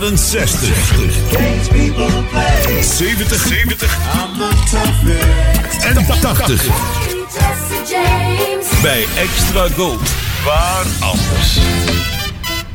jaren 60, 70, 70 en 80. Bij Extra Gold. Waar anders?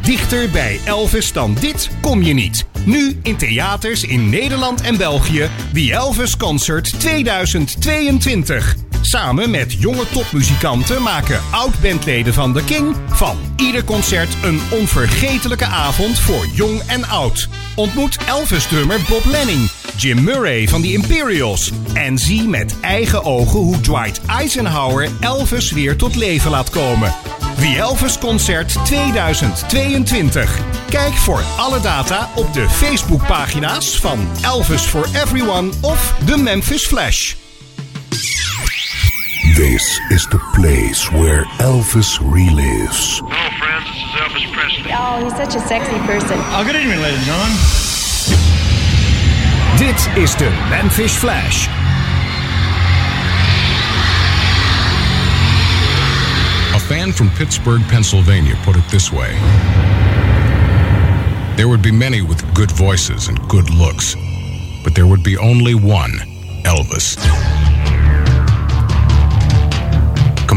Dichter bij Elvis dan dit kom je niet. Nu in theaters in Nederland en België. The Elvis Concert 2022. Samen met jonge topmuzikanten maken oud-bandleden van The King van ieder concert een onvergetelijke avond voor jong en oud. Ontmoet Elvis-drummer Bob Lenning, Jim Murray van The Imperials en zie met eigen ogen hoe Dwight Eisenhower Elvis weer tot leven laat komen. The Elvis Concert 2022. Kijk voor alle data op de Facebookpagina's van Elvis for Everyone of The Memphis Flash. This is the place where Elvis relives. Hello, friends. This is Elvis Presley. Oh, he's such a sexy person. Oh, good evening, ladies and gentlemen. Dit is de Memphis Flash. A fan from Pittsburgh, Pennsylvania put it this way There would be many with good voices and good looks, but there would be only one Elvis.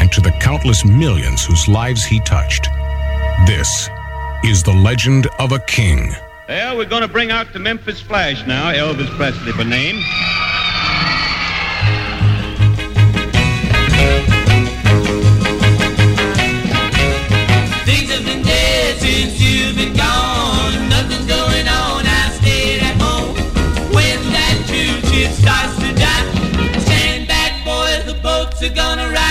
and to the countless millions whose lives he touched, this is the legend of a king. Well, we're going to bring out the Memphis Flash now, Elvis Presley by name. Things have been dead since you've been gone. Nothing's going on. I stayed at home. When that cruise ship starts to dock, stand back, boys. The boats are gonna rock.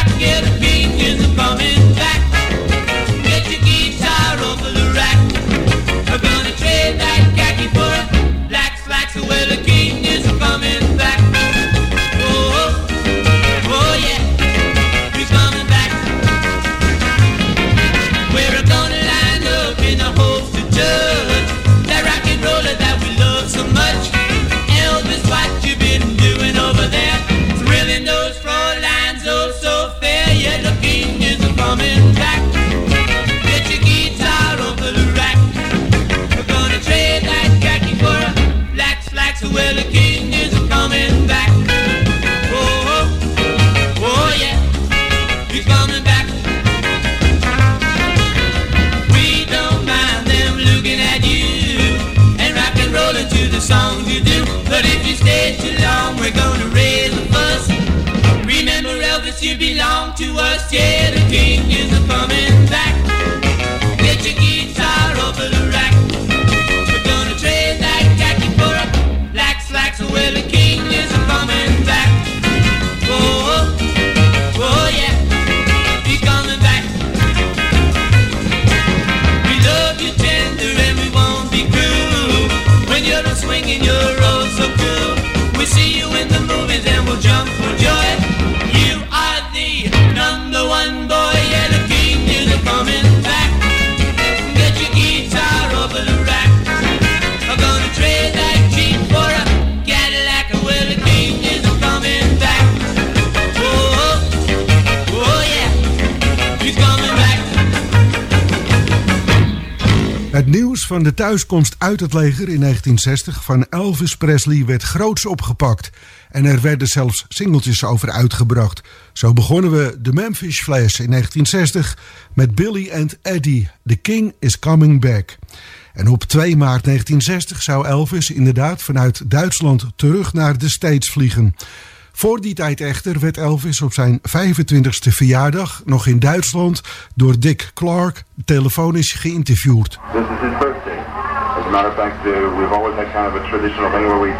Yeah, the king is coming van de thuiskomst uit het leger in 1960 van Elvis Presley werd groots opgepakt. En er werden zelfs singeltjes over uitgebracht. Zo begonnen we de Memphis Flash in 1960 met Billy and Eddie. The King is Coming Back. En op 2 maart 1960 zou Elvis inderdaad vanuit Duitsland terug naar de States vliegen. Voor die tijd echter werd Elvis op zijn 25ste verjaardag nog in Duitsland door Dick Clark telefonisch geïnterviewd. This is his birthday. As a matter of fact, uh, we've always had kind of a traditional thing where we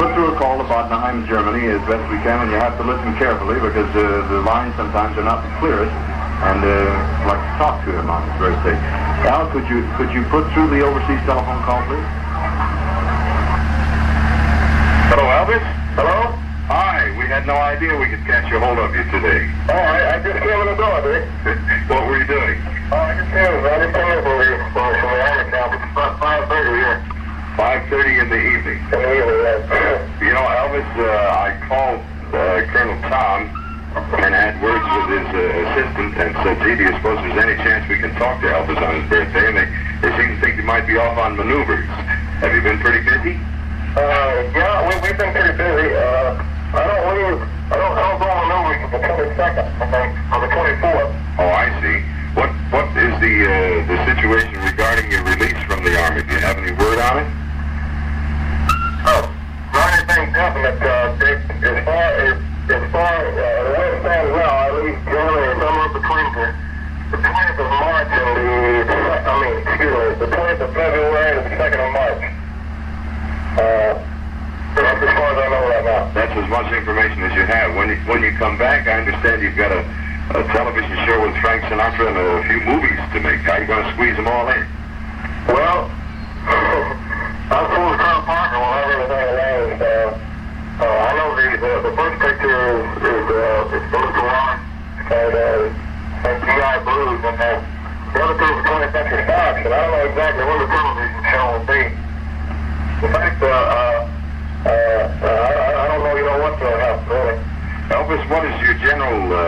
put through a call to Bottenheim, Germany as best we can, and you have to listen carefully because uh, the lines sometimes are not the clearest, and uh, I'd like to talk to him on his birthday. Al, could you could you put through the overseas telephone call, please? Had no idea we could catch a hold of you today. Oh, I, I just came in the door, Dick. what were you doing? Oh, I just came, I just came over here from the army camp. It's about 5.30 here. 5.30 in the evening? In the evening, yes. you know, Elvis, uh, I called uh, Colonel Tom and had words with his uh, assistant and said, gee, do you suppose there's any chance we can talk to Elvis on his birthday? And they, they seem to think you might be off on maneuvers. Have you been pretty busy? Uh, yeah, we, we've been pretty busy. Uh, I don't leave, I don't, I don't go on maneuvers until the 22nd, okay, on the 24th. Oh, I see. What, what is the, uh, the situation regarding your release from the Army? Do you have any word on it? Oh, not anything definite, uh, Dick. As far as, as far, uh, the way it stands now, I leave Germany somewhere between the, the 20th of March and the, I mean, excuse me, the 20th of February and the 2nd of March. Uh, as far as I know right now. That's as much information as you have. When you, when you come back, I understand you've got a, a television show with Frank Sinatra and a few movies to make. How are you going to squeeze them all in? Well, I'm supposed to Colonel Parker will have everything arranged. Uh, uh, I know the, the, the first picture is, is uh, it's Blue July and, uh, and G.I. Blues, and uh, the other two is 20th Century Fox, and I don't know exactly when the television show will be. In fact, uh, uh, uh, I, I don't know, you know, what to have, really. Elvis, what is your general uh,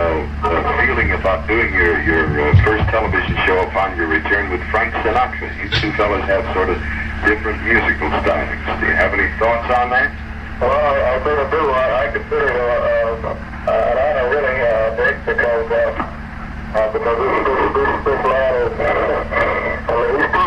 uh, feeling about doing your, your uh, first television show upon your return with Frank Sinatra? You two fellas have sort of different musical stylings. Do you have any thoughts on that? Well, I, I sort of do. I, I consider it uh, uh, an honor, really, uh, Dick, because, uh, uh, because this, this, this, this man is, uh, uh,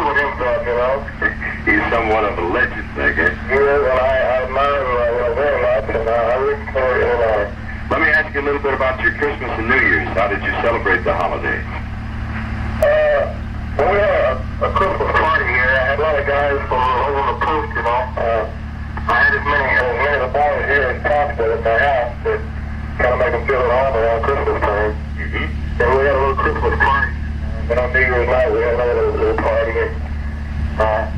he's proven himself, you know. He's somewhat of a legend, I guess. Is, and I, I admire him very much, and uh, I wish for you know. Let me ask you a little bit about your Christmas and New Year's. How did you celebrate the holidays? Uh, well, we had a, a Christmas party here. I had a lot of guys from over the coast, you know. Uh, I had as many, as many of the boys here as possible at my house to kind of make them feel at home around Christmas time. Mm-hmm. So we had a little Christmas party. Then on New Year's night, we had another little, little party. And, uh,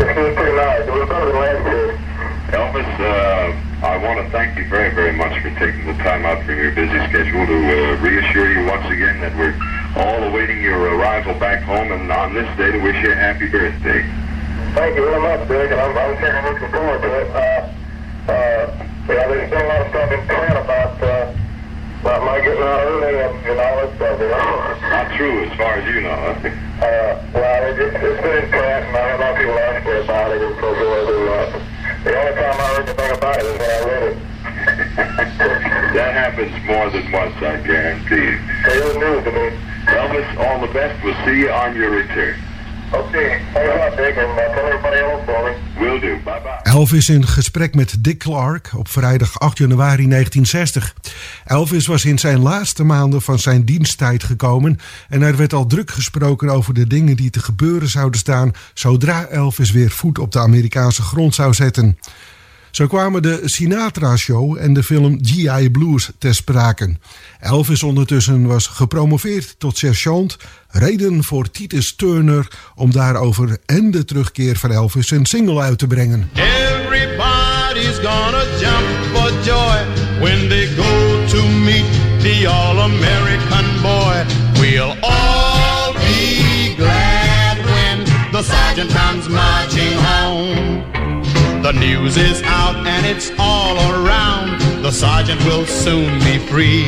it was pretty nice. It was better than last. Elvis, uh, I want to thank you very, very much for taking the time out from your busy schedule to uh, reassure you once again that we're all awaiting your arrival back home and on this day to wish you a happy birthday. Thank you very much, Dick, and I'm, I'm certainly looking forward to it. Uh, uh, yeah, there's been a lot of stuff in print about, uh, about my getting out early and, and all that stuff, you know. Not true as far as you know, huh? Uh, well, it, it, it's been in print, and I a lot of people ask me about it and so forth, and, uh, the only time I heard anything about it is when I read it. that happens more than once, I guarantee. It was news to me. Elvis, all the best. We'll see you on your return. Okay. Elvis in gesprek met Dick Clark op vrijdag 8 januari 1960. Elvis was in zijn laatste maanden van zijn diensttijd gekomen en er werd al druk gesproken over de dingen die te gebeuren zouden staan zodra Elvis weer voet op de Amerikaanse grond zou zetten. Zo kwamen de Sinatra Show en de film G.I. Blues ter sprake. Elvis ondertussen was gepromoveerd tot sergeant, reden voor Titus Turner om daarover en de terugkeer van Elvis een single uit te brengen. Everybody's gonna jump for joy when they go to meet the all-American boy. We'll all be glad when the sergeant comes home. The news is out and it's all around. The sergeant will soon be free.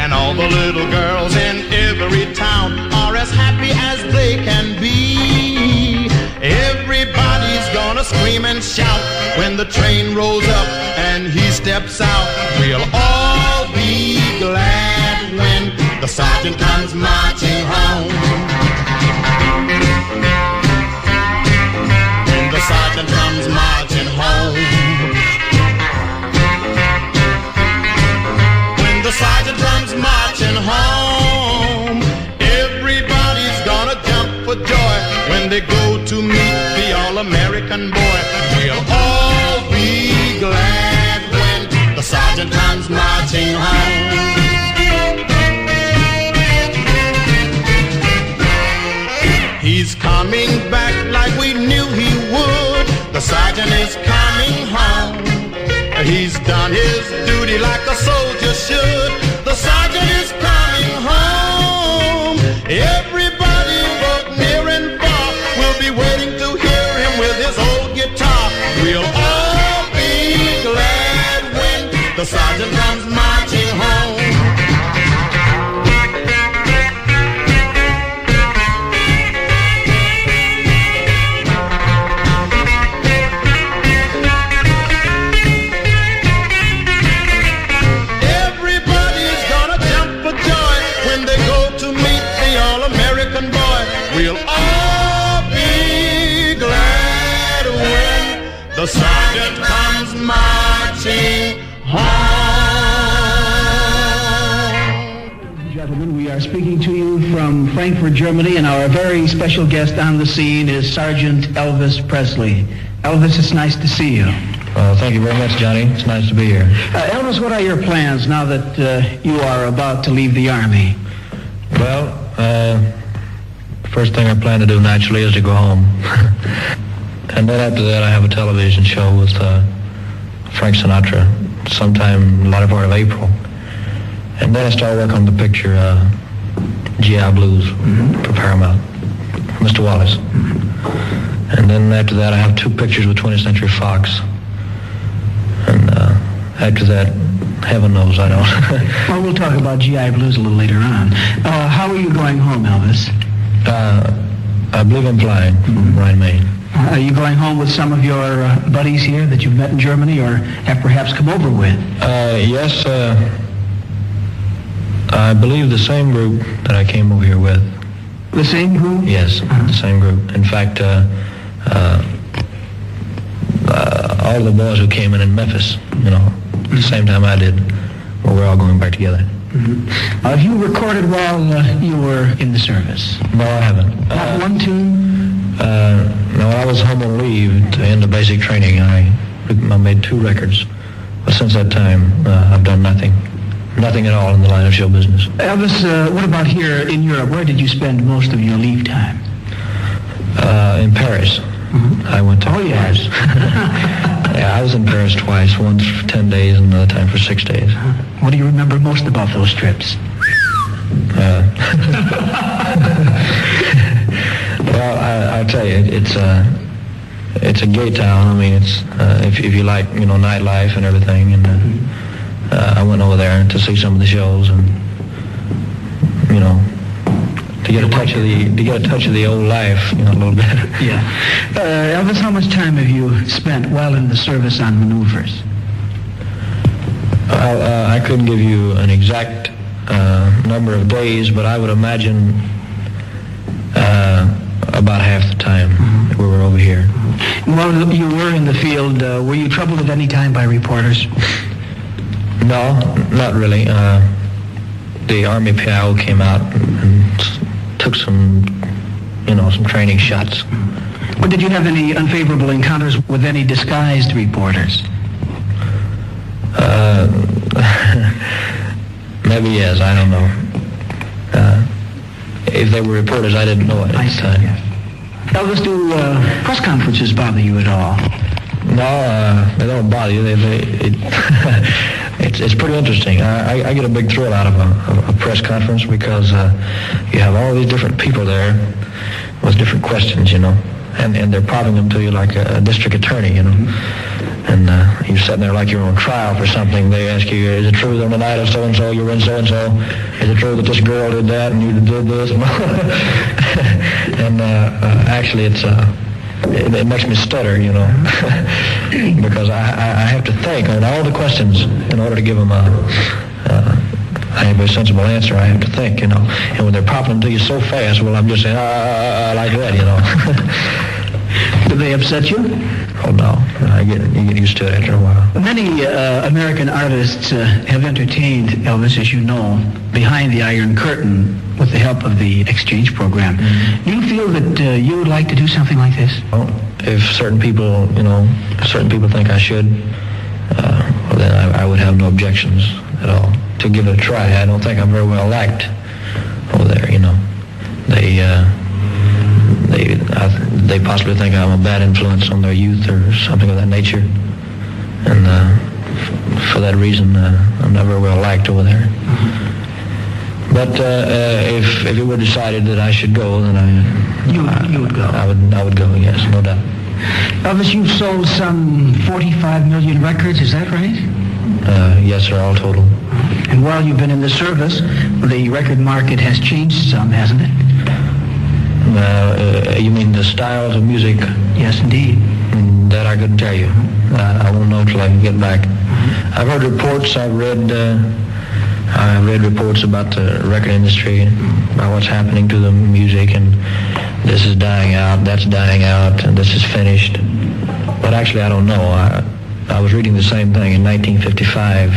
And all the little girls in every town are as happy as they can be. Everybody's gonna scream and shout when the train rolls up and he steps out. We'll all be glad when the sergeant comes marching home. Home, everybody's gonna jump for joy when they go to meet the all-American boy. We'll all be glad when the sergeant comes marching home. He's coming back like we knew he would. The sergeant is coming home. He's done his duty like a soldier should. Sergeant is coming home. Everybody, both near and far, will be waiting to hear him with his old guitar. We'll all be glad when the sergeant the sergeant comes marching home. Gentlemen, we are speaking to you from Frankfurt, Germany, and our very special guest on the scene is Sergeant Elvis Presley. Elvis, it's nice to see you. Well, thank you very much, Johnny. It's nice to be here. Uh, Elvis, what are your plans now that uh, you are about to leave the Army? Well, uh, first thing I plan to do naturally is to go home. and then after that, I have a television show with uh, Frank Sinatra sometime in the latter part of April. And then I start working on the picture uh, GI Blues for Paramount, Mr. Wallis. And then after that, I have two pictures with 20th Century Fox. And uh, after that, heaven knows I don't. Well, we'll talk about GI Blues a little later on. Uh, how are you going home, Elvis? Uh, I believe I'm flying from Rhein-Main. Uh, are you going home with some of your uh, buddies here that you've met in Germany or have perhaps come over with? Uh, yes, uh, I believe the same group that I came over here with. The same group? Yes, the same group. In fact, uh, uh, uh, all the boys who came in in Memphis, you know, the same time I did, well, we're all going back together. Uh, have you recorded while uh, you were in the service? No, I haven't. Not one tune? Uh, no, I was home on leave to end the basic training. I, I made two records. But since that time, uh, I've done nothing. Nothing at all in the line of show business. Elvis, uh, what about here in Europe? Where did you spend most of your leave time? Uh, in Paris. I went to Oh, yes. yeah, I was in Paris twice, once for 10 days and another time for six days. What do you remember most about those trips? Uh, I, tell you, it, it's a, it's a gay town. I mean, it's, uh, if, if you like, you know, nightlife and everything. And uh, uh, I went over there to see some of the shows and, you know, to get a touch of the, to get a touch of the old life, you know, a little bit. Yeah. Uh, Elvis, how much time have you spent while in the service on maneuvers? Well, uh, I couldn't give you an exact uh, number of days, but I would imagine uh, about half the time we were over here. While you were in the field, uh, were you troubled at any time by reporters? No, not really. Uh, the Army PIO came out and took some, you know, some training shots. Or did you have any unfavorable encounters with any disguised reporters? Uh, maybe yes, I don't know. Uh, if they were reporters, I didn't know it at the time. Elvis, do uh, press conferences bother you at all? No, uh, they don't bother you. They, they, it, it's, it's pretty interesting. I, I, I get a big thrill out of a, a press conference because uh, you have all these different people there with different questions, you know, and, and they're prodding them to you like a, a district attorney, you know. And uh, you're sitting there like you're on trial for something. They ask you, is it true that on the night of so-and-so you were in so-and-so? Is it true that this girl did that and you did this? and uh, uh, actually it's... Uh, it, it makes me stutter, you know, because I, I, I have to think on all the questions in order to give them a, uh, I have a sensible answer. I have to think, you know, and when they're popping to you so fast, well, I'm just saying, ah, like that, you know. Do they upset you? Oh no, I get you get used to it after a while. Many uh, American artists uh, have entertained Elvis, as you know, behind the Iron Curtain with the help of the exchange program. Do you feel that uh, you would like to do something like this? Well, if certain people, you know, certain people think I should, uh, well, then I, I would have no objections at all to give it a try. I don't think I'm very well liked over there, you know. They, uh, they, I, they possibly think I'm a bad influence on their youth or something of that nature. And uh, f- for that reason, uh, I'm not very well liked over there. But uh, uh, if if it were decided that I should go, then I You, you would go. I would I would go. Yes, no doubt. Elvis, you've sold some 45 million records, is that right? Uh, yes, sir. All total. And while you've been in the service, the record market has changed some, hasn't it? Uh, uh, you mean the styles of music? Yes, indeed. Mm, That I couldn't tell you. I, I won't know till I can get back. I've heard reports. I've read. Uh, I've read reports about the record industry, about what's happening to the music, and this is dying out, that's dying out, and this is finished. But actually, I don't know. I, I was reading the same thing in 1955,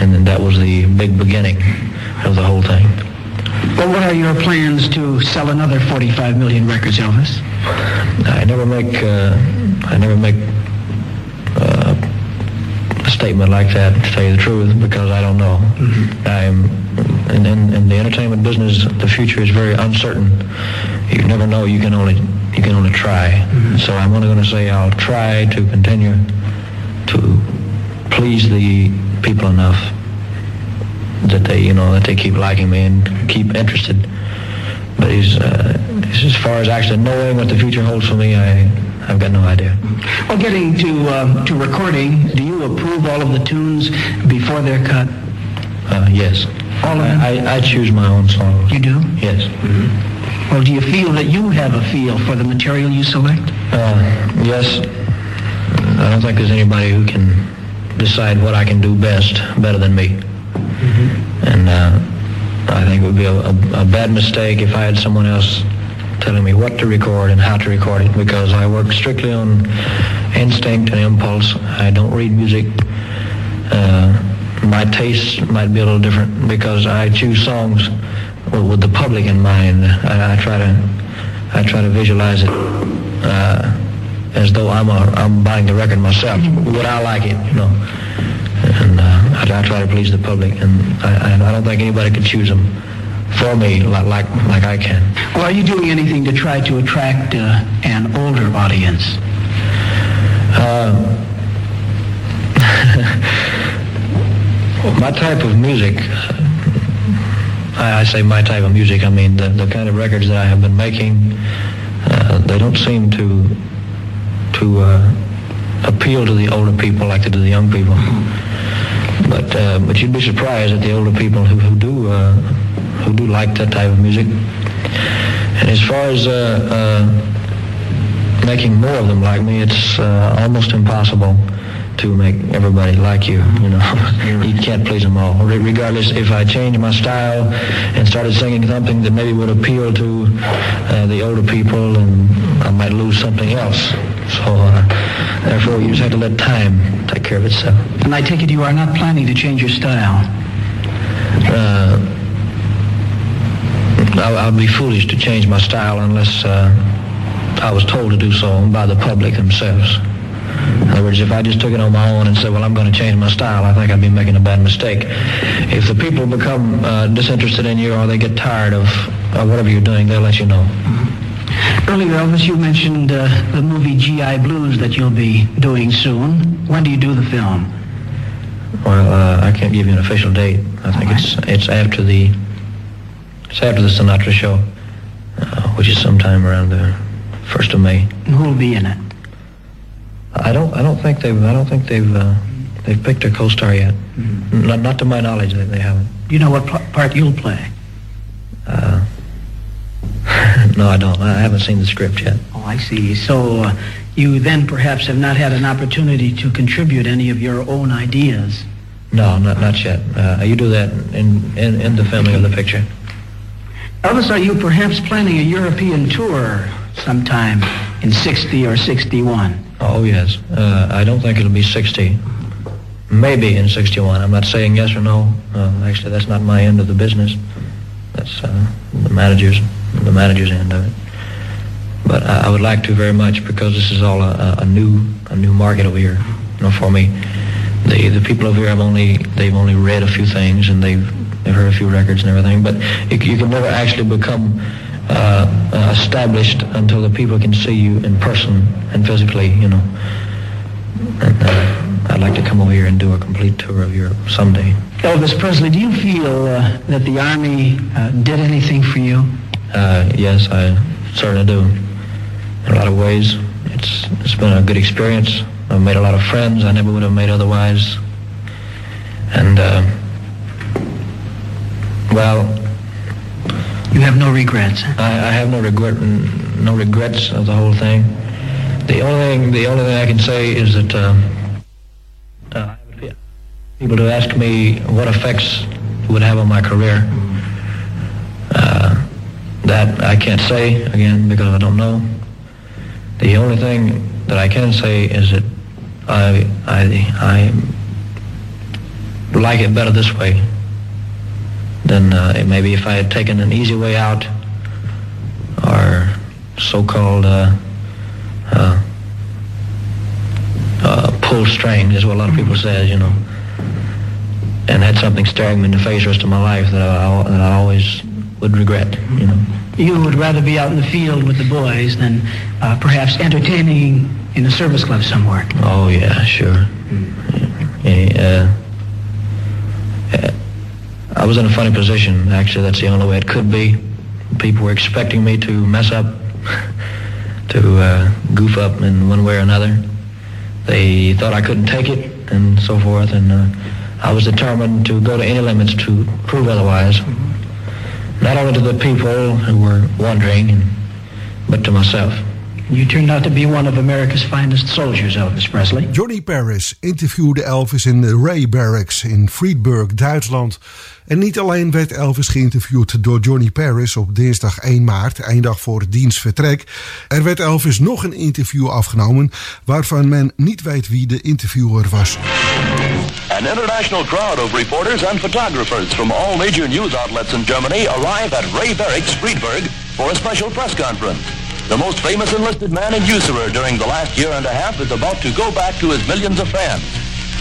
and that was the big beginning of the whole thing. Well, what are your plans to sell another 45 million records, Elvis? I never make uh, I never make uh, a statement like that to tell you the truth because I don't know. I'm in, in, in the entertainment business. The future is very uncertain. You never know. You can only you can only try. So I'm only going to say I'll try to continue to please the people enough that they you know that they keep liking me and keep interested. But as, uh, as far as actually knowing what the future holds for me, I, I've got no idea. Well, getting to um, to recording, do you approve all of the tunes before they're cut? Uh, yes. All of them? I, I choose my own songs. You do? Yes. Well, do you feel that you have a feel for the material you select? Uh, yes. I don't think there's anybody who can decide what I can do best better than me. And uh, I think it would be a, a, a bad mistake if I had someone else telling me what to record and how to record it because I work strictly on instinct and impulse. I don't read music. Uh, my taste might be a little different because I choose songs with, with the public in mind. I, I try to I try to visualize it uh, as though I'm a, I'm buying the record myself. Would I like it? You know. And uh, I, I try to please the public, and I, I, don't think anybody could choose them for me like like, like I can. Well, are you doing anything to try to attract uh, an older audience? Uh, my type of music, I, I say my type of music, I mean the, the kind of records that I have been making, uh, they don't seem to to uh, appeal to the older people like they do the young people. But uh, but you'd be surprised at the older people who, who do uh, who do like that type of music. And as far as uh, uh, making more of them like me, it's uh, almost impossible to make everybody like you. You know, you can't please them all. Regardless, if I changed my style and started singing something that maybe would appeal to uh, the older people, and I might lose something else. So uh, therefore, you just have to let time take care of itself. And I take it you are not planning to change your style. Uh, I, would be foolish to change my style unless uh, I was told to do so by the public themselves. In other words, if I just took it on my own and said, well, I'm going to change my style, I think I'd be making a bad mistake. If the people become uh, disinterested in you or they get tired of, of whatever you're doing, they'll let you know. Earlier, Elvis, you mentioned uh, the movie G.I. Blues that you'll be doing soon. When do you do the film? Well, uh, I can't give you an official date. I think it's it's after the it's after the Sinatra show, uh, which is sometime around the first of May. And who'll be in it? I don't I don't think they've I don't think they've uh, they've picked a co-star yet. Not not to my knowledge, they, they haven't. Do you know what pl- part you'll play? Uh, no, I don't. I haven't seen the script yet. Oh, I see. So uh, you then perhaps have not had an opportunity to contribute any of your own ideas. No, not not yet. Uh, you do that in, in in the filming of the picture. Elvis, are you perhaps planning a European tour sometime in 60 or 61? Oh yes. Uh, I don't think it'll be 60. Maybe in 61. I'm not saying yes or no. Uh, actually, that's not my end of the business. That's uh, the managers, the manager's end of it. But I, I would like to very much because this is all a, a, new a new market over here. You know, for me, the the people over here have only they've only read a few things and they've they've heard a few records and everything. But you, you can never actually become uh, uh, established until the people can see you in person and physically. You know. And, uh, I'd like to come over here and do a complete tour of Europe someday. Elvis Presley, do you feel uh, that the Army uh, did anything for you? Uh, yes, I certainly do. In a lot of ways, it's it's been a good experience. I've made a lot of friends I never would have made otherwise. And uh, well, You have no regrets. I, I have no regret, no regrets of the whole thing. The only thing, the only thing I can say is that uh, uh, people to ask me what effects it would have on my career. That I can't say again because I don't know. The only thing that I can say is that I I I like it better this way than uh, maybe if I had taken an easy way out or so-called uh, uh, uh, pull string is what a lot of people say, you know, and had something staring me in the face the rest of my life that I, that I always would regret, you know. You would rather be out in the field with the boys than uh, perhaps entertaining in a service club somewhere. Oh yeah, sure. Yeah, uh, uh, I was in a funny position. Actually, that's the only way it could be. People were expecting me to mess up, to uh, goof up in one way or another. They thought I couldn't take it, and so forth. And uh, I was determined to go to any limits to prove otherwise. Not only to the people who were wondering, but to myself. You turned out to be one of America's finest soldiers, Elvis Presley. Johnny Paris interviewde Elvis in de Ray Barracks in Friedberg, Duitsland. En niet alleen werd Elvis geïnterviewd door Johnny Paris op dinsdag 1 maart, één dag voor dienstvertrek. Er werd Elvis nog een interview afgenomen waarvan men niet weet wie de interviewer was. An international crowd of reporters and photographers from all major news outlets in Germany arrive at Ray Barracks, Friedberg, for a special press conference. The most famous enlisted man in USAREUR during the last year and a half is about to go back to his millions of fans.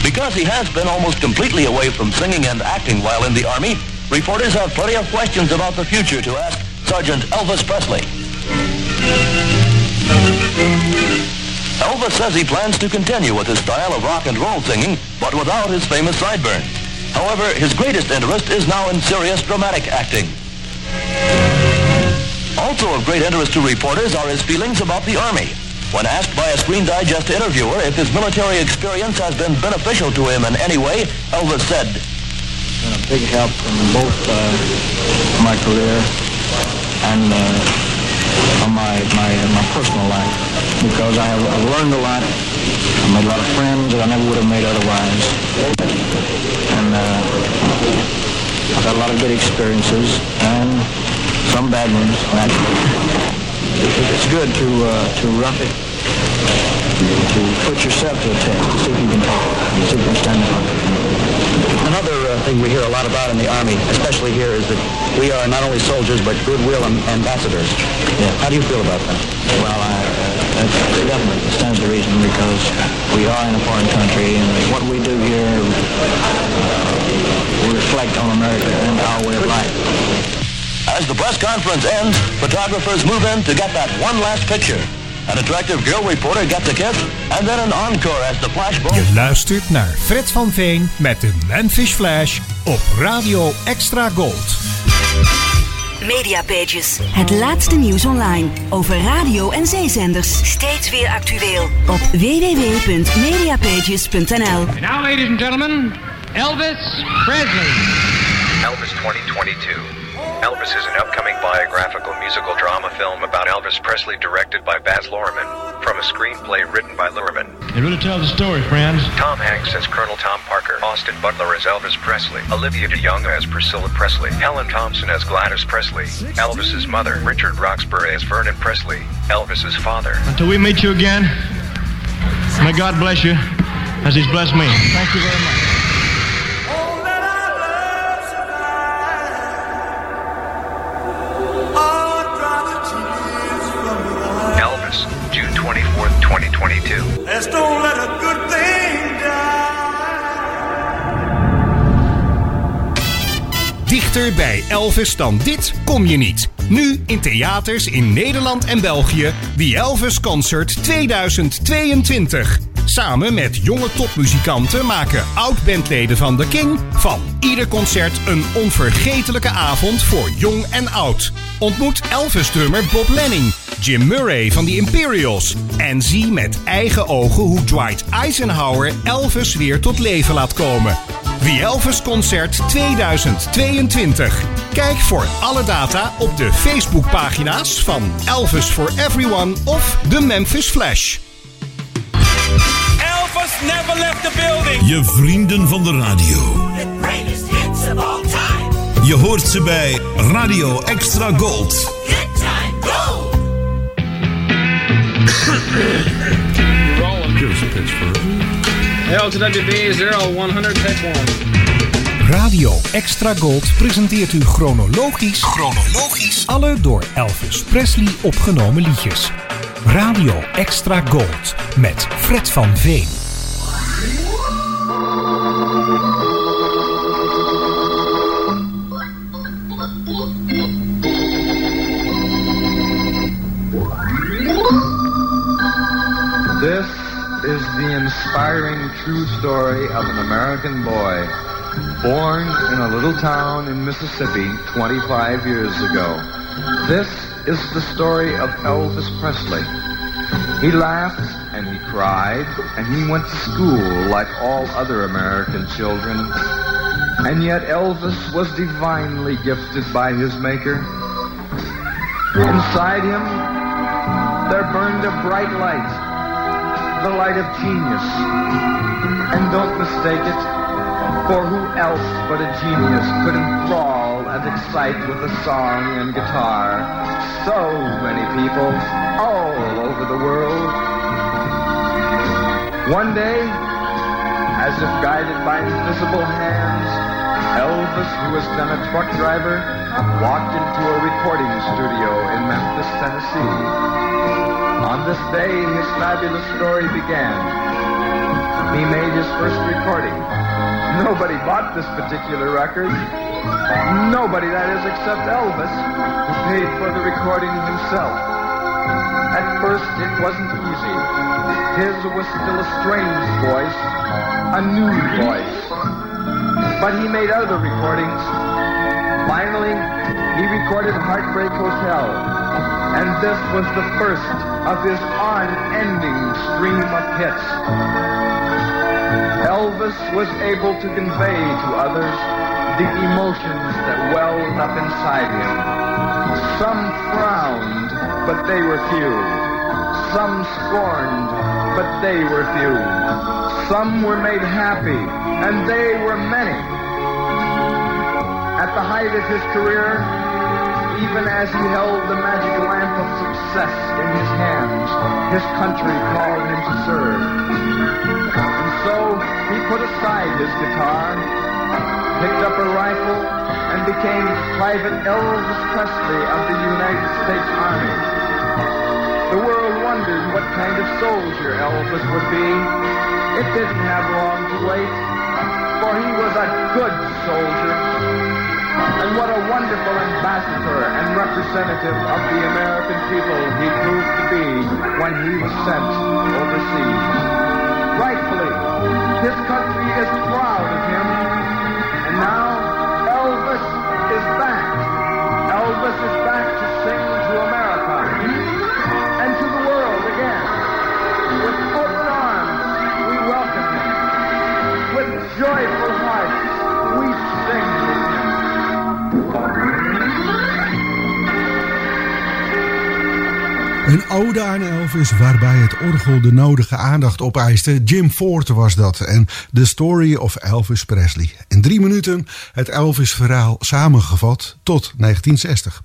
Because he has been almost completely away from singing and acting while in the Army, reporters have plenty of questions about the future to ask Sergeant Elvis Presley. Elvis says he plans to continue with his style of rock and roll singing, but without his famous sideburn. However, his greatest interest is now in serious dramatic acting. Also of great interest to reporters are his feelings about the Army. When asked by a Screen Digest interviewer if his military experience has been beneficial to him in any way, Elvis said, been a big help in both uh, my career and uh, on my, my, my personal life because I have I've learned a lot. I made a lot of friends that I never would have made otherwise. And uh, I've had a lot of good experiences and some bad ones. It's good to, uh, to rough it, to put yourself to a test, to see if you can take it, see if you can stand up. Another uh, thing we hear a lot about in the Army, especially here, is that we are not only soldiers but goodwill ambassadors. Yeah. How do you feel about that? Well, I, uh, that definitely stands to reason because we are in a foreign country and what we do here will reflect on America and our way of life. As the press conference ends, photographers move in to get that one last picture. An attractive girl reporter gets a kiss, and then an encore as the flashbulb. Je luistert naar Fred van Veen met de Memphis Flash op Radio Extra Gold. Mediapages. Het laatste nieuws online over radio en zeezenders. Steeds weer actueel. Op www.mediapages.nl And now, ladies and gentlemen, Elvis Presley. Elvis 2022. Elvis is an upcoming biographical musical drama film about Elvis Presley directed by Baz Luhrmann from a screenplay written by Luhrmann. It really tells the story, friends. Tom Hanks as Colonel Tom Parker, Austin Butler as Elvis Presley, Olivia DeJonge as Priscilla Presley, Helen Thomson as Gladys Presley, Elvis's mother, Richard Roxburgh as Vernon Presley, Elvis's father. Until we meet you again, may God bless you as He's blessed me. Thank you very much. 2022. Let's don't let a good thing Dichter bij Elvis dan dit kom je niet. Nu in theaters in Nederland en België. The Elvis Concert 2022. Samen met jonge topmuzikanten maken oud-bandleden van The King van ieder concert een onvergetelijke avond voor jong en oud. Ontmoet Elvis-drummer Bob Lenning, Jim Murray van The Imperials en zie met eigen ogen hoe Dwight Eisenhower Elvis weer tot leven laat komen. The Elvis Concert 2022. Kijk voor alle data op de Facebookpagina's van Elvis for Everyone of The Memphis Flash. Elvis never left the building. Je vrienden van de radio. Greatest hits of all time. Je hoort ze bij Radio Extra Gold. Give us a pitch first. LTWB 0100 take 1. Radio Extra Gold presenteert u chronologisch, chronologisch alle door Elvis Presley opgenomen liedjes. Radio Extra Gold met Fred van Veen. The inspiring true story of an American boy born in a little town in Mississippi 25 years ago. This is the story of Elvis Presley. He laughed and he cried and he went to school like all other American children. And yet Elvis was divinely gifted by his maker. Inside him, there burned a bright light, the light of genius. And don't mistake it, for who else but a genius could enthrall and excite with a song and guitar so many people all over the world? One day, as if guided by invisible hands, Elvis, who was then a truck driver, walked into a recording studio in Memphis, Tennessee. On this day, his fabulous story began. He made his first recording. Nobody bought this particular record. Nobody, that is, except Elvis, who paid for the recording himself. At first, it wasn't easy. His was still a strange voice, a new voice. But he made other recordings. Finally, he recorded Heartbreak Hotel. And this was the first of his unending stream of hits. Elvis was able to convey to others the emotions that welled up inside him. Some frowned, but they were few. Some scorned, but they were few. Some were made happy, and they were many. At the height of his career, even as he held the magic lamp of success in his hands, his country called him to serve. And so he put aside his guitar, picked up a rifle, and became Private Elvis Presley of the United States Army. The world wondered what kind of soldier Elvis would be. It didn't have long to wait, was a good soldier. And what a wonderful ambassador and representative of the American people he proved to be when he was sent overseas. Rightfully, his country is proud Een ode aan Elvis waarbij het orgel de nodige aandacht opeiste. Jim Ford was dat en The Story of Elvis Presley. In drie minuten het Elvis-verhaal samengevat tot 1960.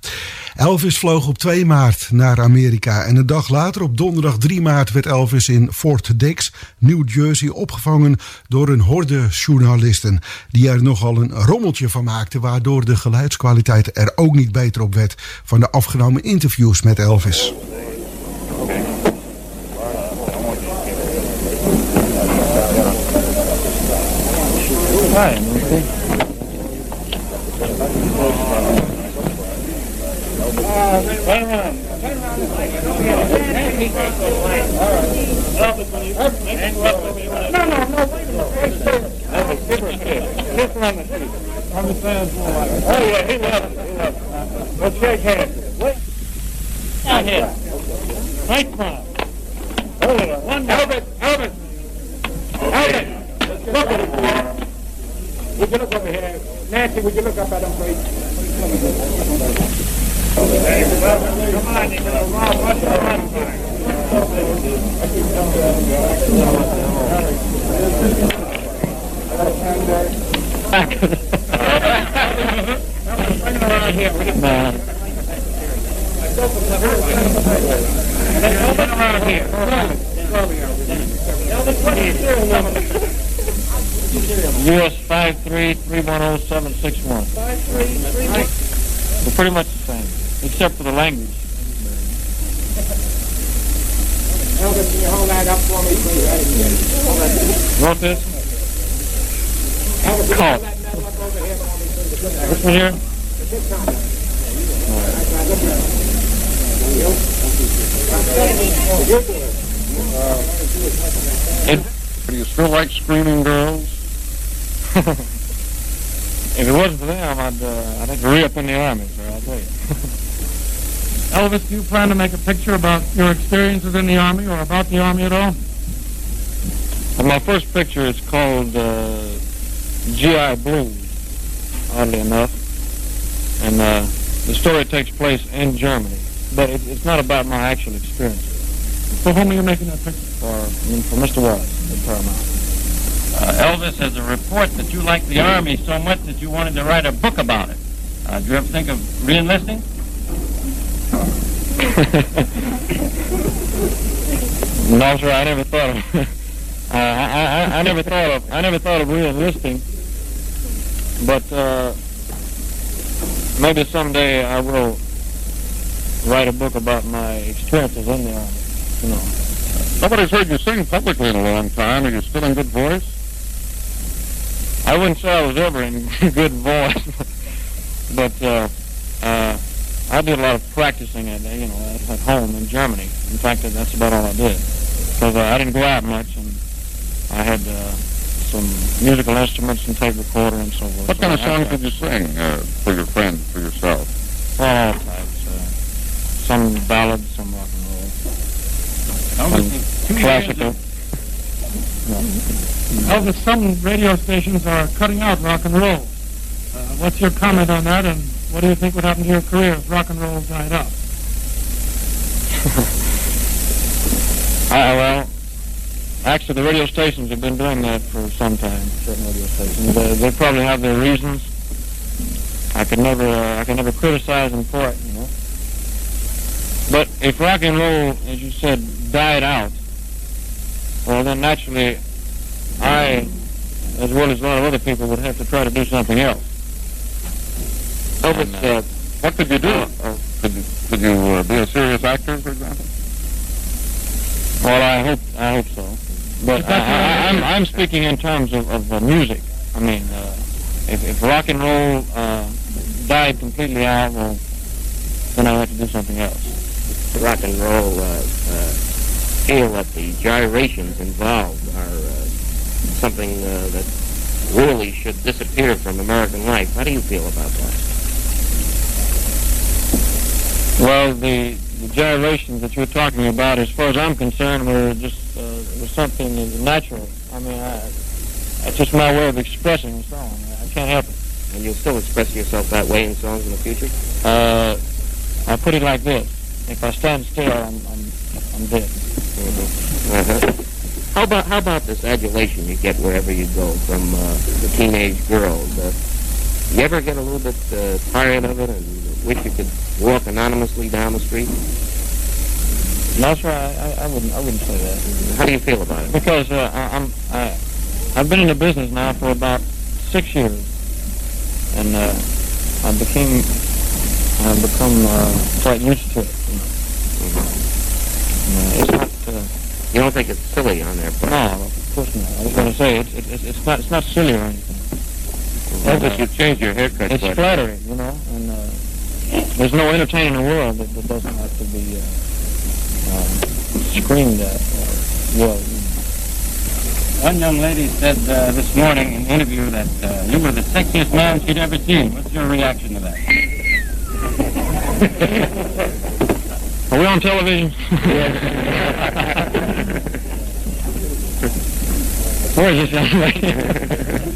Elvis vloog op 2 maart naar Amerika en een dag later op donderdag 3 maart werd Elvis in Fort Dix, New Jersey opgevangen door een horde journalisten die er nogal een rommeltje van maakten waardoor de geluidskwaliteit er ook niet beter op werd van de afgenomen interviews met Elvis. Hi, okay. No, no, no. Right there. Kiss her on the like. Oh, yeah, he loves it. He loves it. Let's shake hands. Wait. Out here. Hold it. One more. Albert, Albert. Albert. Look at. Would you look over here? Nancy, would you look up at him, please? Come on, you know, Rob, what's the run around here. Nah. Open around here. Elvis, what's your serial number? US five three three one zero oh seven six one. Five, three, three, one. They're pretty much the same, except for the language. Elvis, can you hold that up for me, please? Want this? Elvis, can you hold that medal up over here for me, please? This one here? It, do you still like screaming girls? if it wasn't for them, I'd, uh, I'd have to re-up in the army, sir, I'll tell you. Elvis, do you plan to make a picture about your experiences in the Army or about the Army at all? Well, my first picture is called uh, GI Blues, oddly enough. And uh, the story takes place in Germany. But it, it's not about my actual experiences. For whom are you making that picture? For, I mean, for Mr. Wallis at Paramount. Uh, Elvis has a report that you like the Army so much that you wanted to write a book about it. Uh, do you ever think of reenlisting? No, sir, I never thought of. uh, I, I, I never thought of. I never thought of re-enlisting. But uh, maybe someday I will write a book about my experiences in the army. You know. Nobody's heard you sing publicly in a long time. Are you still in good voice? I wouldn't say I was ever in good voice, but uh, uh, I did a lot of practicing at you know at, at home in Germany. In fact, that's about all I did because uh, I didn't go out much, and I had uh, some musical instruments and tape recorder and so forth. What So kind of songs practiced. did you sing uh, for your friends, for yourself? All types. Uh, some ballads, some rock and roll, some two classical. Elvis, some radio stations are cutting out rock and roll. Uh, what's your comment on that, and what do you think would happen to your career if rock and roll died out? I, well, actually, the radio stations have been doing that for some time. Certain radio stations, they, they probably have their reasons. I can never, uh, I could never criticize them for it, you know. But if rock and roll, as you said, died out, well, then naturally, I, as well as a lot of other people, would have to try to do something else. Elvis, uh, what could you do? Uh, could you, could you uh, be a serious actor, for example? Well, I hope I hope so. But I, I, I'm I'm speaking in terms of, of uh, music. I mean, uh, if, if rock and roll uh, died completely out, well, then I would have to do something else. rock and roll uh, uh, feel that the gyrations involved are uh, something uh, that really should disappear from American life. How do you feel about that? Well, the, the gyrations that you're talking about, as far as I'm concerned, were just uh, was something natural. I mean, I, that's just my way of expressing a song. I can't help it. And you'll still express yourself that way in songs in the future? Uh, I put it like this: If I stand still, I'm I'm, I'm dead. Uh-huh. How about how about this adulation you get wherever you go from uh, the teenage girls? Uh, you ever get a little bit uh, tired of it and wish you could walk anonymously down the street? No, sir, I, I, I wouldn't I wouldn't say that. How do you feel about it? Because uh, I, I'm I I've been in the business now for about six years, and uh, I became I've become uh, quite used to it. You know. Uh, it's not. Uh, You don't think it's silly on their part? no, of course not. I was going to say it's, it's it's not it's not silly or anything. Elvis, you change your haircut It's quite a bit. flattering, you know, and uh, there's no entertainer in the world that, that doesn't have to be uh, uh, screamed at or well, One young lady said uh, this morning in an interview that uh, you were the sexiest man she'd ever seen. What's your reaction to that? Are we on television? Where is this young lady?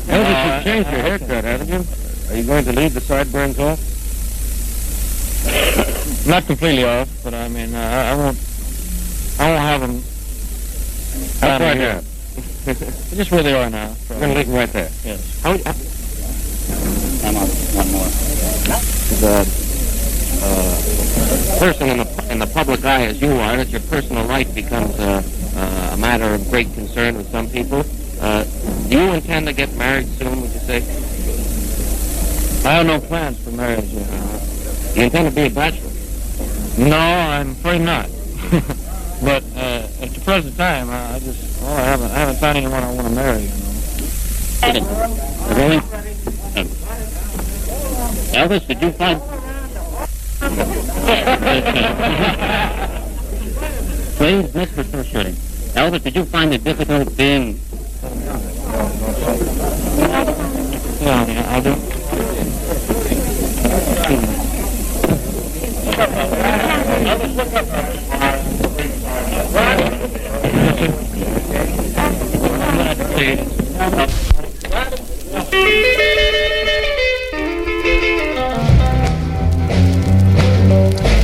Elvis, you've changed your haircut, haven't you? Are you going to leave the sideburns off? Not completely off, but I mean, uh, I I won't. I won't have them. How far here. down? Just where they are now. We're going to leave them right there. Yes. How, how, I'm on one more. the uh, person in the in the public eye as you are, that your personal life becomes a, uh, a matter of great concern with some people. Uh, do you intend to get married soon? Would you say? I have no plans for marriage yet. You intend to be a bachelor? No, I'm afraid not. but uh, at the present time, I, I just well, I haven't I haven't found anyone I want to marry. You know. Really? Elvis, did you find? Please, Mr. Tertiary. Elvis, did you find it difficult being? I'll.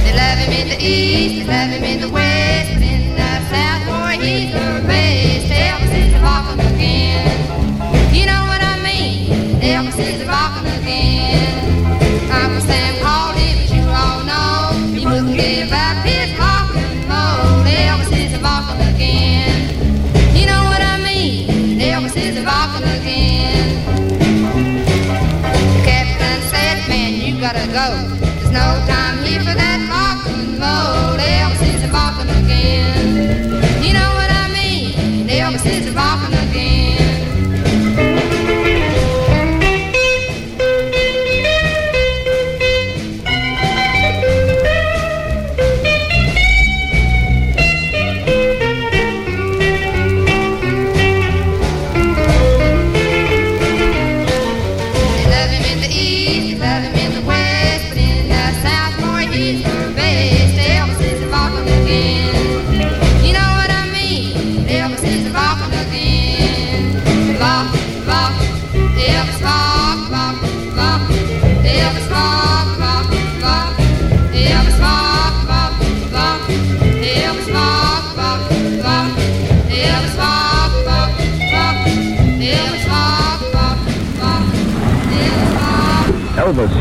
They love him in the east, they love him in the west, go. There's no time here for that rock and roll. Elvis is rockin' again. You know what I mean? Elvis is rockin' again.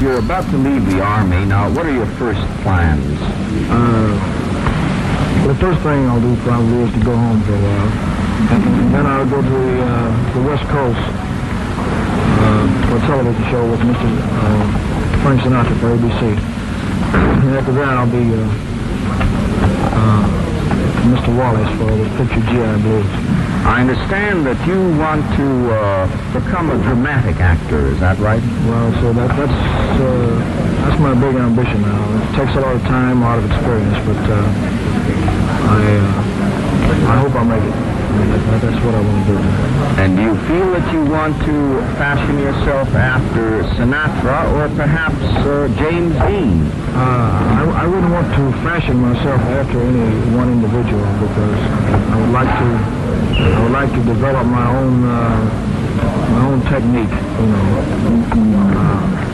You're about to leave the Army. Now, what are your first plans? Uh, the first thing I'll do probably is to go home for a while. And then I'll go to the, uh, the West Coast uh, for a television show with Mr. Uh, Frank Sinatra for ABC. And after that, I'll be uh, uh, Mr. Wallis for the picture G.I. Blues. I understand that you want to uh, become a dramatic actor. Is that right? Well, so that, that's uh, that's my big ambition now. It takes a lot of time, a lot of experience, but uh, I uh, I hope I'll make it. I that's what I want to do. And do you feel that you want to fashion yourself after Sinatra or perhaps uh, James Dean? Uh, I, I wouldn't want to fashion myself after any one individual because I would like to I would like to develop my own uh, my own technique. You know. Uh,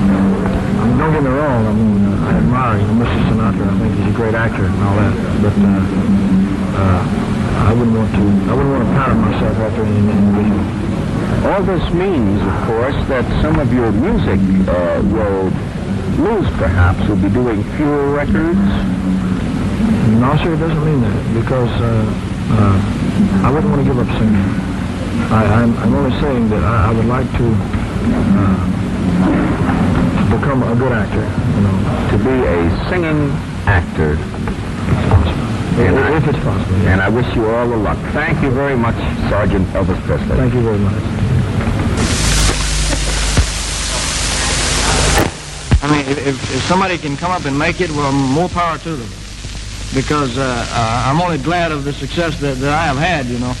I mean, don't get me wrong. I mean, uh, I admire you know, Mr. Sinatra. I think he's a great actor and all that. But uh, uh, I wouldn't want to. I wouldn't want to pattern myself after any individual. All this means, of course, that some of your music uh, will lose, perhaps. You'll be doing fewer records. No, sir, it doesn't mean that because uh, uh, I wouldn't want to give up singing. I, I'm, I'm only saying that I, I would like to uh, become a good actor. You know, To be a singing actor. And I- if it's possible. And I wish you all the luck. Thank you very much, Sergeant Elvis Presley. Thank you very much. I mean, if, if, if somebody can come up and make it, well, more power to them. Because uh, uh, I'm only glad of the success that, that I have had, you know.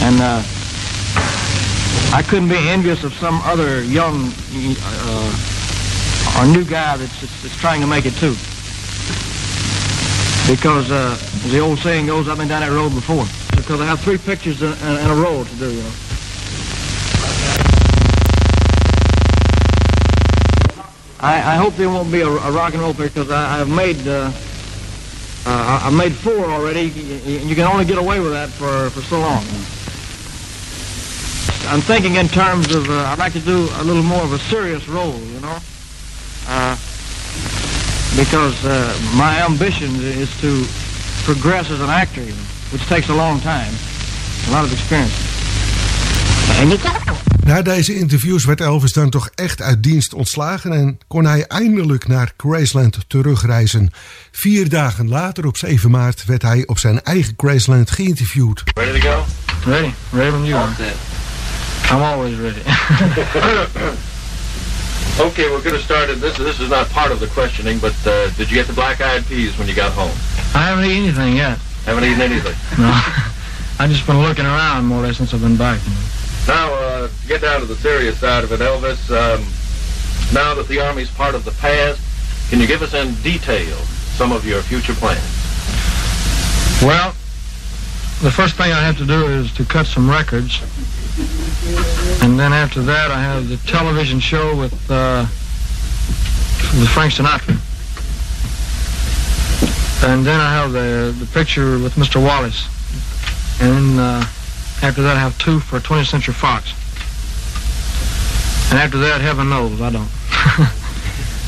And uh, I couldn't be envious of some other young uh, or new guy that's, that's, trying to make it too. Because uh, as the old saying goes, I've been down that road before. Because I have three pictures in, in, in a row to do, you know. I, I hope there won't be a, a rock and roll picture because I, I've made uh, uh, I've made four already. You, you can only get away with that for, for so long. I'm thinking in terms of uh, I'd like to do a little more of a serious role, you know, uh, because uh, my ambition is to progress as an actor, which takes a long time, a lot of experience. Na deze interviews werd Elvis dan toch echt uit dienst ontslagen en kon hij eindelijk naar Graceland terugreizen. Vier dagen later, op 7 maart, werd hij op zijn eigen Graceland geïnterviewd. Ready to go? Ready, ready when you are. I'm always ready. Okay, we're going to start it. This, this is not part of the questioning, but uh, did you get the black-eyed peas when you got home? I haven't eaten anything yet. Haven't eaten anything. No, I've just been looking around more or less since I've been back. Now, uh, to get down to the serious side of it, Elvis, um, now that the Army's part of the past, can you give us in detail some of your future plans? Well, the first thing I have to do is to cut some records. And then after that, I have the television show with, uh, with Frank Sinatra. And then I have the, the picture with Mr. Wallis. And uh, after that, I have two for 20th Century Fox. And after that, heaven knows, I don't.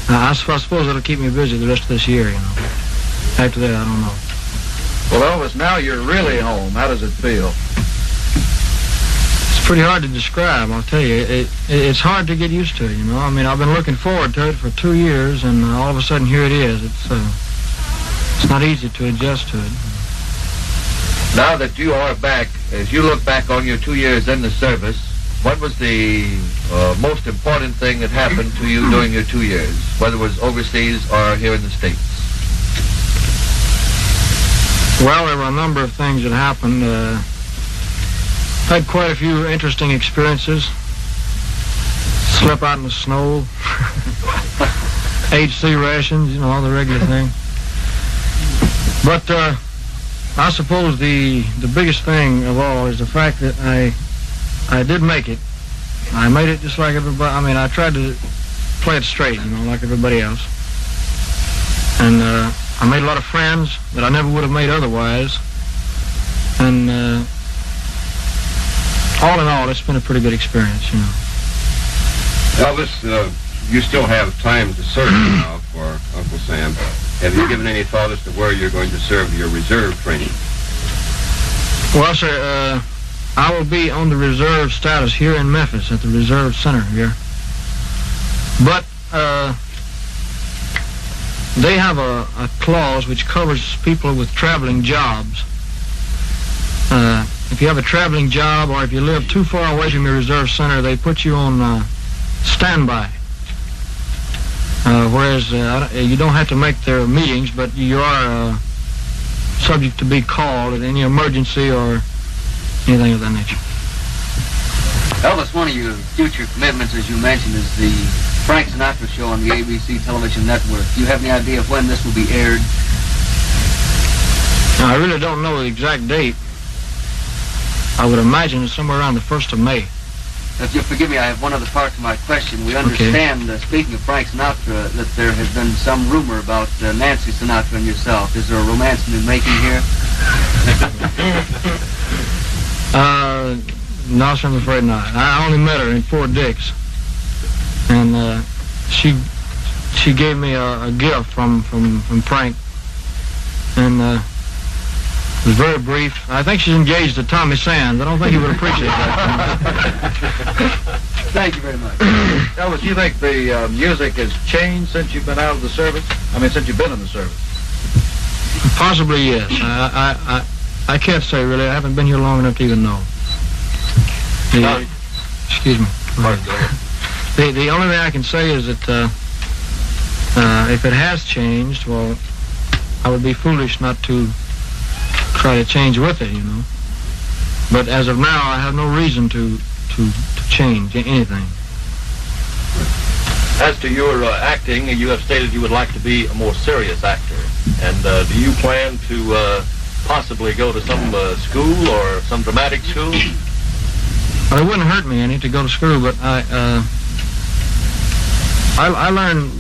I suppose it'll keep me busy the rest of this year, you know. After that, I don't know. Well, Elvis, now you're really home. How does it feel? It's pretty hard to describe, I'll tell you. It, it, it's hard to get used to, you know. I mean, I've been looking forward to it for two years, and uh, all of a sudden, here it is. It's, uh, it's not easy to adjust to it. Now that you are back, as you look back on your two years in the service, what was the uh, most important thing that happened to you during your two years, whether it was overseas or here in the States? Well, there were a number of things that happened. Uh, had quite a few interesting experiences. Slept out in the snow. HC rations, you know, all the regular thing. But uh, I suppose the the biggest thing of all is the fact that I I did make it. I made it just like everybody. I mean, I tried to play it straight, you know, like everybody else. And uh, I made a lot of friends that I never would have made otherwise. And uh, all in all, it's been a pretty good experience, you know. Elvis, uh, you still have time to serve now for Uncle Sam. Have you given any thought as to where you're going to serve your reserve training? Well, sir, uh, I will be on the reserve status here in Memphis at the reserve center here. But uh, they have a, a clause which covers people with traveling jobs. Uh, if you have a traveling job or if you live too far away from your reserve center, they put you on uh, standby. Uh, whereas uh, you don't have to make their meetings, but you are uh, subject to be called at any emergency or anything of that nature. Elvis, one of your future commitments, as you mentioned, is the Frank Sinatra show on the ABC television network. Do you have any idea of when this will be aired? Now, I really don't know the exact date. I would imagine it's somewhere around the 1st of May. If you'll forgive me, I have one other part to my question. We understand, uh, speaking of Frank Sinatra, that there has been some rumor about uh, Nancy Sinatra and yourself. Is there a romance in the making here? Uh, no, sir, I'm afraid not. I only met her in Fort Dix. And uh, she she gave me a, a gift from, from, from Frank. And uh, it was very brief. I think she's engaged to Tommy Sands. I don't think he would appreciate that. Thank you very much. Elvis, do you think the uh, music has changed since you've been out of the service? I mean, since you've been in the service? Possibly, yes. I, I, I, I can't say, really. I haven't been here long enough to even know. The, excuse me. The, the only thing I can say is that uh, uh, if it has changed, well, I would be foolish not to try to change with it, you know. But as of now, I have no reason to to, to change anything. As to your uh, acting, you have stated you would like to be a more serious actor. And uh, do you plan to uh, possibly go to some uh, school or some dramatic school? Well, it wouldn't hurt me any to go to school, but I uh, I, I learn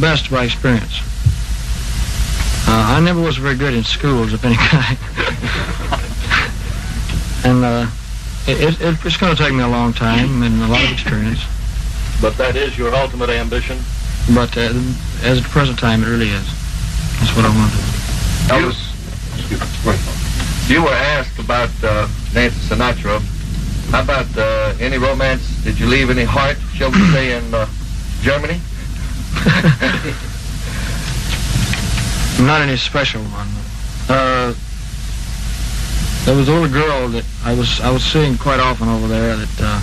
best by experience. Uh, I never was very good in schools of any kind, and uh, it, it, it's going to take me a long time and a lot of experience. But that is your ultimate ambition? But uh, as at the present time, it really is. That's what I want to do. Elvis, you were asked about uh, Nancy Sinatra. How about uh, any romance? Did you leave any heart, shall we say, in uh, Germany? Not any special one. Uh, there was a little girl that I was I was seeing quite often over there. That uh,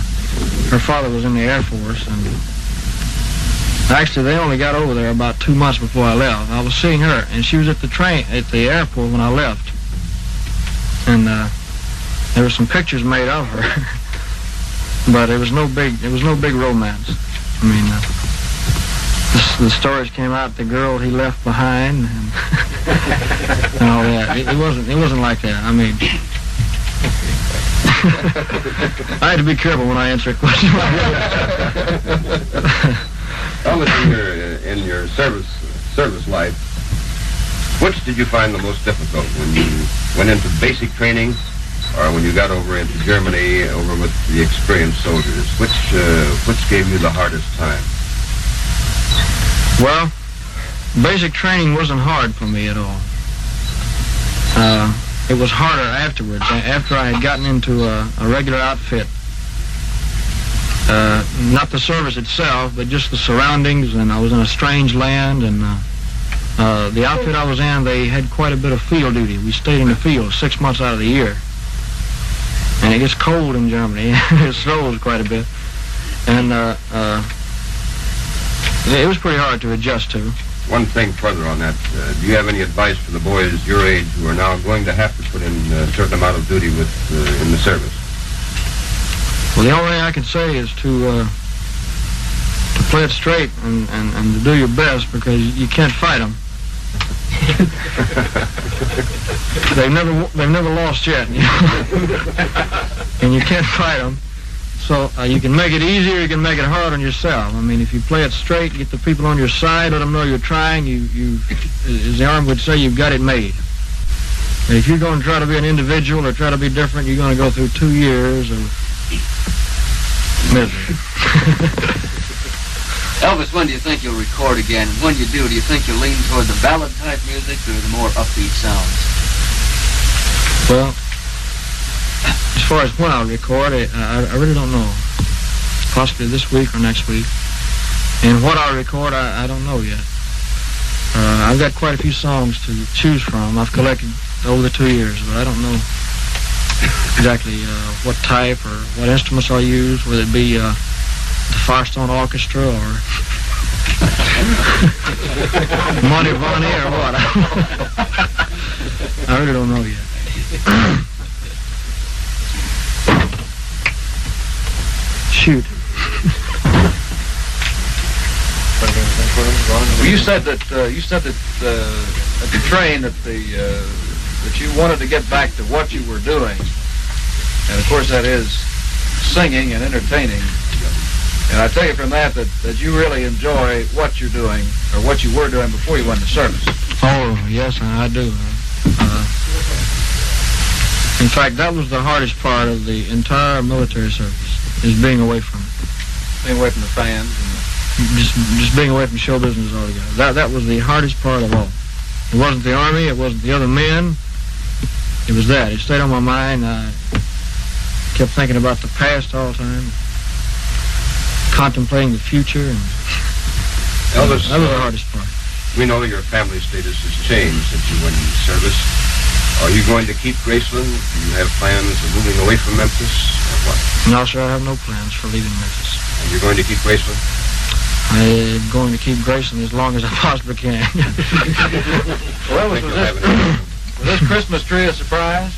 her father was in the Air Force, and actually they only got over there about two months before I left. I was seeing her, and she was at the train at the airport when I left, and uh, there were some pictures made of her, but it was no big it was no big romance. I mean. Uh, the, the stories came out the girl he left behind and, and all that. It, it wasn't it wasn't like that. I mean, I had to be careful when I answer a question. Elvis, in your in your service service life, which did you find the most difficult when you went into basic training, or when you got over into Germany over with the experienced soldiers? Which uh, which gave you the hardest time? Well, basic training wasn't hard for me at all. Uh, it was harder afterwards, after I had gotten into a, a regular outfit. Uh, not the service itself, but just the surroundings, and I was in a strange land, and uh, uh, the outfit I was in, they had quite a bit of field duty. We stayed in the field six months out of the year. And it gets cold in Germany. it snows quite a bit. And uh, uh, it was pretty hard to adjust to. One thing further on that, uh, do you have any advice for the boys your age who are now going to have to put in a certain amount of duty with uh, in the service? Well, the only thing I can say is to uh, to play it straight and, and, and to do your best because you can't fight them. they've never they've never lost yet, you know? and you can't fight them. So uh, you can make it easier, you can make it hard on yourself. I mean, if you play it straight, get the people on your side, let them know you're trying. You, you, as the army would say, you've got it made. And if you're going to try to be an individual or try to be different, you're going to go through two years of misery. Elvis, when do you think you'll record again? And when you do, do you think you'll lean toward the ballad type music or the more upbeat sounds? Well, as far as when I'll record, I, I, I really don't know. Possibly this week or next week. And what I'll record, I, I don't know yet. Uh, I've got quite a few songs to choose from. I've collected over the two years, but I don't know exactly uh, what type or what instruments I'll use, whether it be uh, the Firestone Orchestra or Mantovani or what. I really don't know yet. Shoot. Well, you said that uh, you said that uh, at the train that the uh, that you wanted to get back to what you were doing, and of course that is singing and entertaining. And I take it from that that, that you really enjoy what you're doing or what you were doing before you went to service. Oh, yes, I do. Uh, in fact, that was the hardest part of the entire military service, is being away from it. Being away from the fans. Just, just being away from show business altogether. That, that was the hardest part of all. It wasn't the Army, it wasn't the other men. It was that. It stayed on my mind. I kept thinking about the past all the time, contemplating the future, and Elvis, that was the uh, hardest part. We know your family status has changed since you went into service. Are you going to keep Graceland? Do you have plans of moving away from Memphis? Or what? No, sir, I have no plans for leaving Memphis. And you're going to keep Graceland? I'm going to keep Graceland as long as I possibly can. Well, was, this, was this Christmas tree a surprise?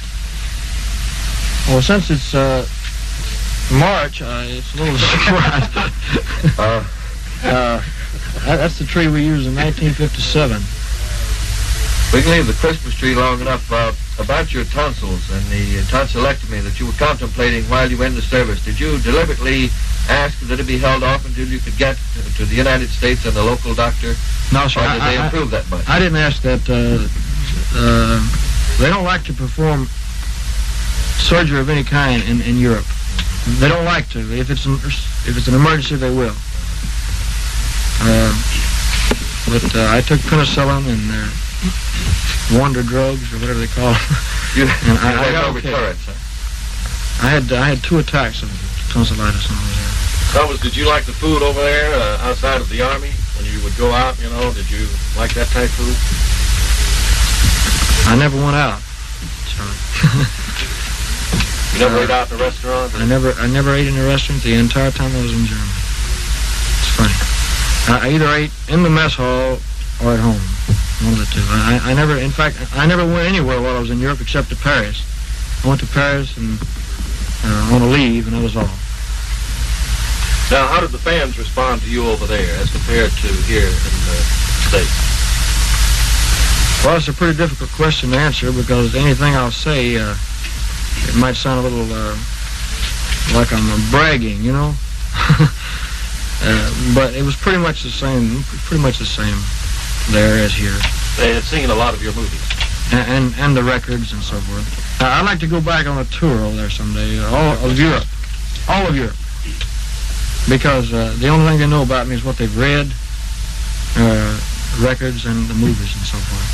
Well, since it's uh, March, uh, it's a little surprise. Uh, uh, that's the tree we used in 1957. We can leave the Christmas tree long enough. Uh, about your tonsils and the tonsillectomy that you were contemplating while you were in the service, did you deliberately ask that it be held off until you could get to, to the United States and the local doctor? No, sir. Or I- did they I- improve that much? I didn't ask that. Uh, uh, they don't like to perform surgery of any kind in, in Europe. They don't like to. If it's an, if it's an emergency, they will. Uh, but uh, I took penicillin and uh, wonder drugs or whatever they call them. You, And I- I had got no okay. recurrence, huh? I had I had two attacks of tonsillitis when I was there. Did you like the food over there uh, outside of the Army? When you would go out, you know, did you like that type of food? I never went out. You never Uh, ate out in a restaurant? or- I never I never ate in a restaurant the entire time I was in Germany. It's funny. I either ate in the mess hall or at home. One of the two. I, I never, in fact, I never went anywhere while I was in Europe except to Paris. I went to Paris and uh, on a leave, and that was all. Now, how did the fans respond to you over there as compared to here in the States? Well, it's a pretty difficult question to answer because anything I'll say, uh, it might sound a little uh, like I'm uh, bragging, you know. uh, but it was pretty much the same, pretty much the same there as here, They had seen a lot of your movies. and and, and the records and so forth. Uh, I'd like to go back on a tour over there someday, uh, all of Europe, all of Europe, because uh, the only thing they know about me is what they've read, uh, records and the movies and so forth.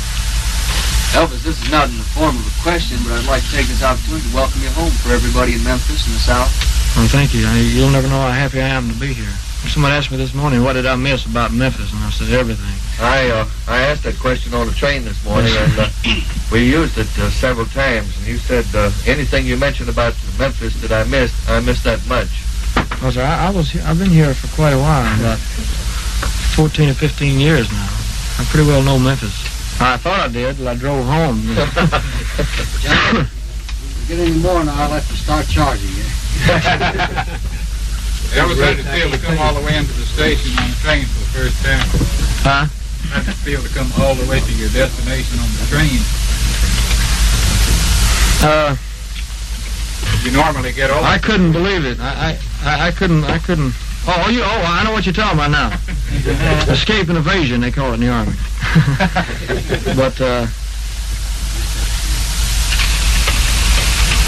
Elvis, this is not in the form of a question, but I'd like to take this opportunity to welcome you home for everybody in Memphis and the South. Well, thank you. I, you'll never know how happy I am to be here. Somebody asked me this morning, what did I miss about Memphis? And I said, everything. I uh, I asked that question on the train this morning, and uh, we used it uh, several times. And you said uh, anything you mentioned about Memphis that I missed, I missed that much. Well, sir, I, I was here, I've been here for quite a while, about 14 or 15 years now. I pretty well know Memphis. I thought I did till I drove home. you know. John, if you get any more now, I'll have to start charging you. Elvis had to feel to come all the way into the station on the train for the first time. Huh? Had to feel to come all the way to your destination on the train. Uh, You normally get over. I couldn't believe it. I, I, I, I couldn't, I couldn't. Oh, you, oh, I know what you're talking about now. Escape and evasion, they call it in the Army. but, uh,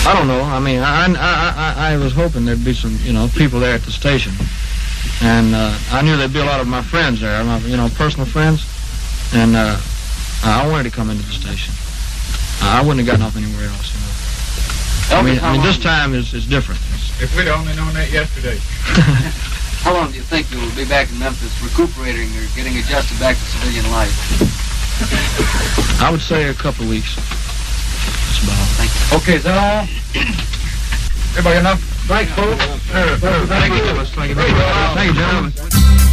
I don't know. I mean, I, I, I, I was hoping there'd be some, you know, people there at the station. And, uh, I knew there'd be a lot of my friends there, my, you know, personal friends. And, uh, I wanted to come into the station. I wouldn't have gotten off anywhere else, you know. I mean, I mean, this time is, is different. If we'd only known that yesterday. How long do you think you will be back in Memphis recuperating or getting adjusted back to civilian life? I would say a couple of weeks. That's about all. Okay, is that all? Everybody enough? Thanks, folks. Thank you, Thank you. Thank you, gentlemen.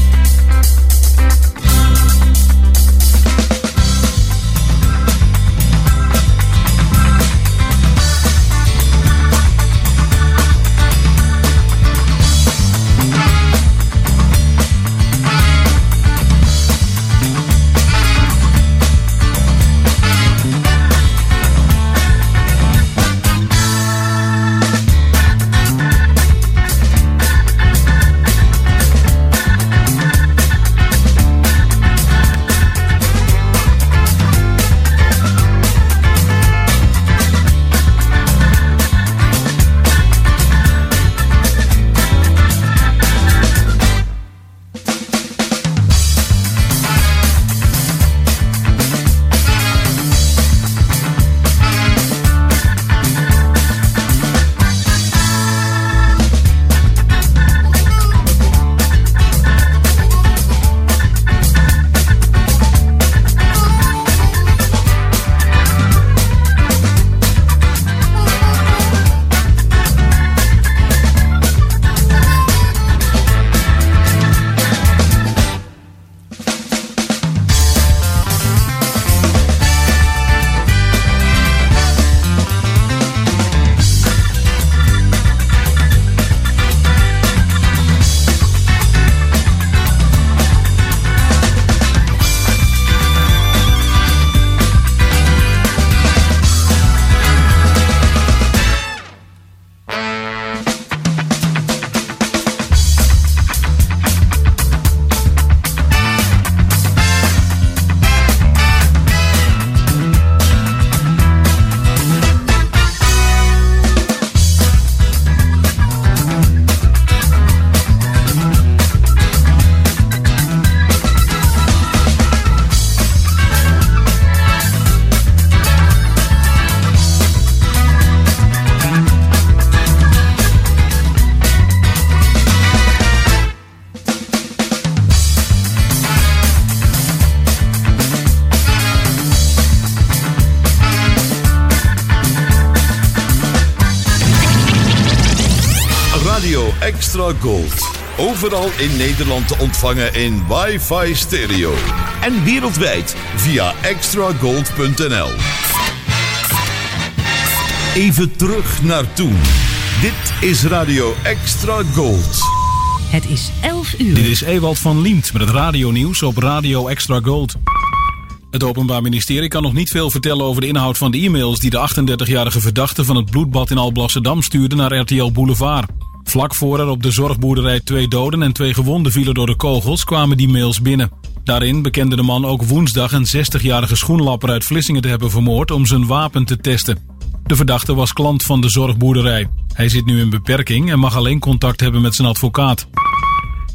Gold. Overal in Nederland te ontvangen in wifi stereo. En wereldwijd via extragold.nl. Even terug naar toen. Dit is Radio Extra Gold. Het is 11 uur. Dit is Ewald van Liemt met het radionieuws op Radio Extra Gold. Het Openbaar Ministerie kan nog niet veel vertellen over de inhoud van de e-mails die de 38-jarige verdachte van het bloedbad in Alblasserdam stuurde naar RTL Boulevard. Vlak voor er op de zorgboerderij twee doden en twee gewonden vielen door de kogels kwamen die mails binnen. Daarin bekende de man ook woensdag een 60-jarige schoenlapper uit Vlissingen te hebben vermoord om zijn wapen te testen. De verdachte was klant van de zorgboerderij. Hij zit nu in beperking en mag alleen contact hebben met zijn advocaat.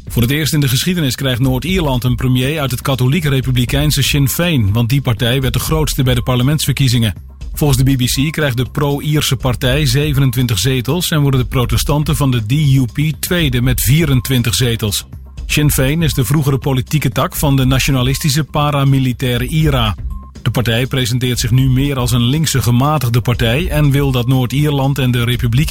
Voor het eerst in de geschiedenis krijgt Noord-Ierland een premier uit het katholiek-republikeinse Sinn Féin, want die partij werd de grootste bij de parlementsverkiezingen. Volgens de BBC krijgt de pro-Ierse partij 27 zetels en worden de protestanten van de DUP tweede met 24 zetels. Sinn Féin is de vroegere politieke tak van de nationalistische paramilitaire IRA. De partij presenteert zich nu meer als een linkse gematigde partij en wil dat Noord-Ierland en de Republiek